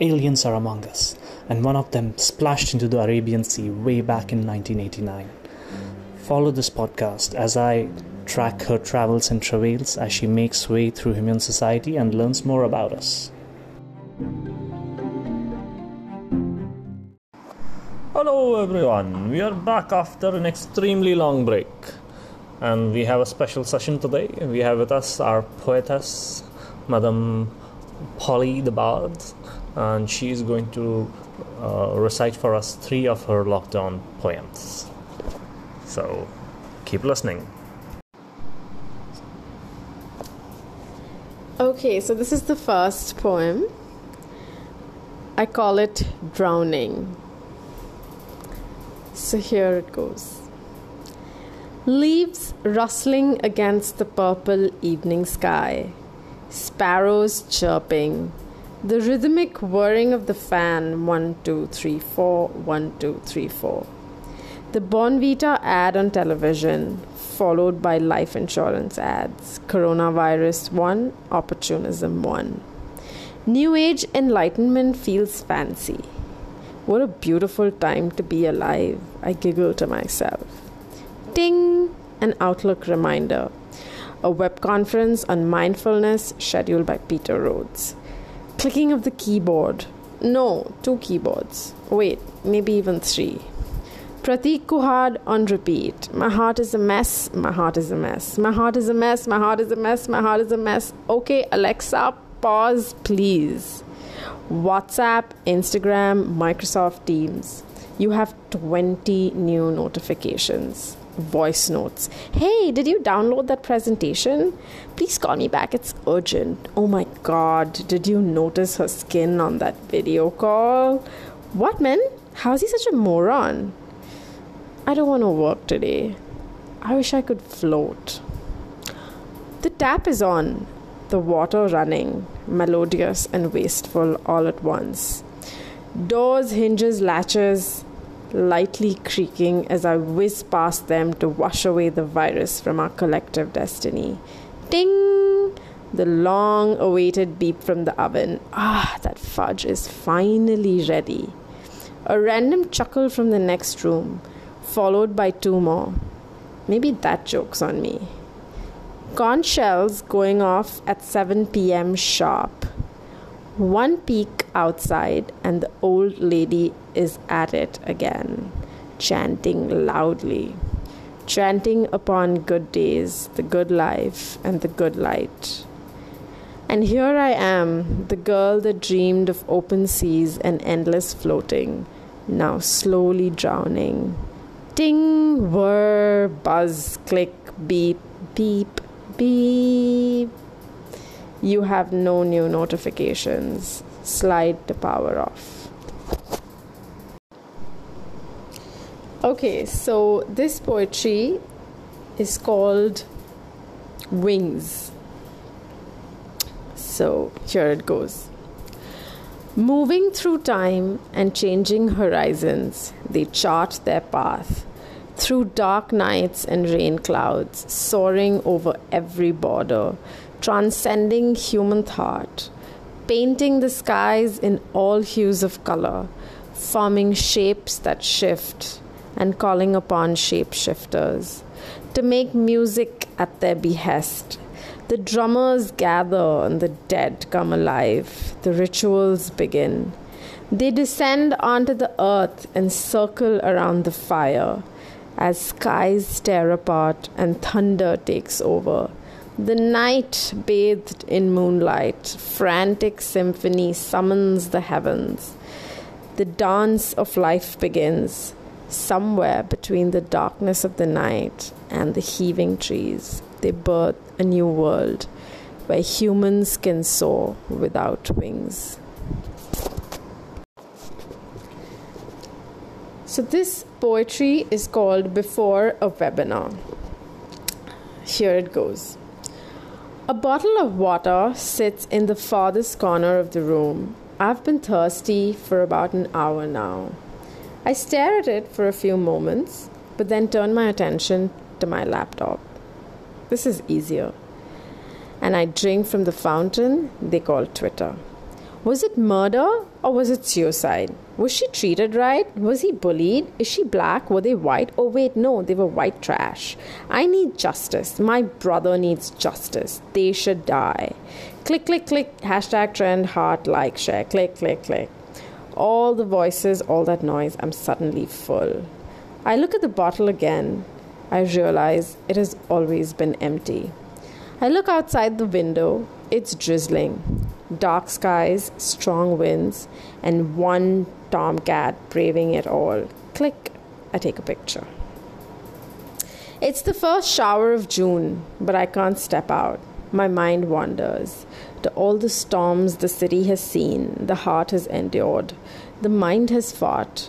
aliens are among us, and one of them splashed into the Arabian Sea way back in 1989. Follow this podcast as I track her travels and travails as she makes way through human society and learns more about us. Hello, everyone. We are back after an extremely long break, and we have a special session today. We have with us our poetess, Madame Polly the Bard, and she is going to uh, recite for us three of her lockdown poems. So, keep listening. Okay, so this is the first poem. I call it Drowning. So here it goes. Leaves rustling against the purple evening sky, sparrows chirping, the rhythmic whirring of the fan one, two, three, four, one, two, three, four. The Bournvita ad on television, followed by life insurance ads. Coronavirus 1, opportunism 1. New Age enlightenment feels fancy. What a beautiful time to be alive, I giggle to myself. Ding! An Outlook reminder. A web conference on mindfulness scheduled by Peter Rhodes. Clicking of the keyboard. No, two keyboards. Wait, maybe even three. Prateek Kuhad on repeat. My heart is a mess. My heart is a mess. My heart is a mess. My heart is a mess. My heart is a mess. Okay, Alexa, pause, please. WhatsApp, Instagram, Microsoft Teams. You have 20 new notifications. Voice notes. Hey, did you download that presentation? Please call me back. It's urgent. Oh my god, did you notice her skin on that video call? What, man? How's he such a moron? I don't want to work today. I wish I could float. The tap is on the water running, melodious and wasteful all at once. Doors, hinges, latches lightly creaking as I whiz past them to wash away the virus from our collective destiny. Ding! The long awaited beep from the oven. Ah, that fudge is finally ready. A random chuckle from the next room, followed by two more. Maybe that joke's on me. Conch shells going off at 7 pm sharp. One peek outside, and the old lady is at it again, chanting loudly, chanting upon good days, the good life, and the good light. And here I am, the girl that dreamed of open seas and endless floating, now slowly drowning. Ding, whir, buzz, click, beep, beep, beep. You have no new notifications. Slide the power off. Okay, so this poetry is called Wings. So here it goes. Moving through time and changing horizons, they chart their path through dark nights and rain clouds, soaring over every border, transcending human thought, painting the skies in all hues of color, forming shapes that shift, and calling upon shapeshifters to make music at their behest. The drummers gather and the dead come alive. The rituals begin. They descend onto the earth and circle around the fire as skies tear apart and thunder takes over. The night, bathed in moonlight, frantic symphony summons the heavens. The dance of life begins somewhere between the darkness of the night and the heaving trees. They birth a new world where humans can soar without wings. So, this poetry is called Before a Webinar. Here it goes. A bottle of water sits in the farthest corner of the room. I've been thirsty for about an hour now. I stare at it for a few moments, but then turn my attention to my laptop. This is easier. And I drink from the fountain they call Twitter. Was it murder or was it suicide? Was she treated right? Was he bullied? Is she black? Were they white? Oh, wait, no, they were white trash. I need justice. My brother needs justice. They should die. Click, click, click. Hashtag trend, heart, like, share. Click, click, click. All the voices, all that noise, I'm suddenly full. I look at the bottle again. I realize it has always been empty. I look outside the window. It's drizzling. Dark skies, strong winds, and one tomcat braving it all. Click, I take a picture. It's the first shower of June, but I can't step out. My mind wanders to all the storms the city has seen, the heart has endured, the mind has fought.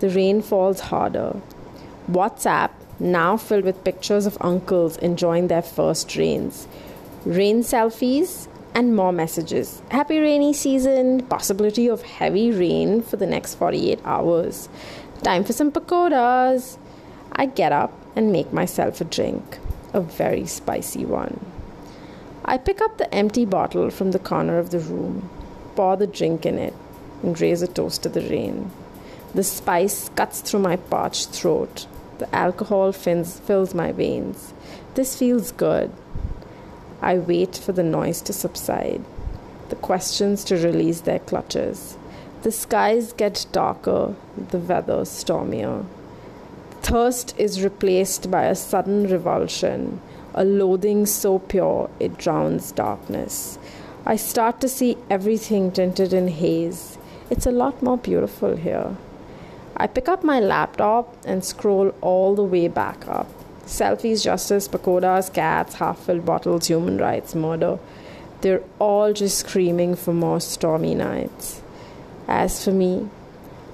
The rain falls harder. WhatsApp now filled with pictures of uncles enjoying their first rains. Rain selfies and more messages. Happy rainy season, possibility of heavy rain for the next 48 hours. Time for some pakoras. I get up and make myself a drink, a very spicy one. I pick up the empty bottle from the corner of the room, pour the drink in it, and raise a toast to the rain. The spice cuts through my parched throat. The alcohol fins, fills my veins. This feels good. I wait for the noise to subside, the questions to release their clutches. The skies get darker, the weather stormier. Thirst is replaced by a sudden revulsion, a loathing so pure it drowns darkness. I start to see everything tinted in haze. It's a lot more beautiful here. I pick up my laptop and scroll all the way back up. Selfies, justice, pakodas, cats, half filled bottles, human rights, murder. They're all just screaming for more stormy nights. As for me,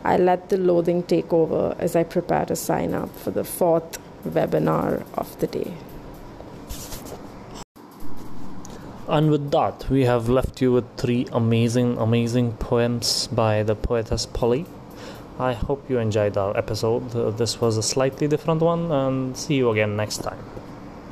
I let the loathing take over as I prepare to sign up for the fourth webinar of the day. And with that, we have left you with three amazing, amazing poems by the poetess Polly. I hope you enjoyed our episode. Uh, this was a slightly different one, and see you again next time.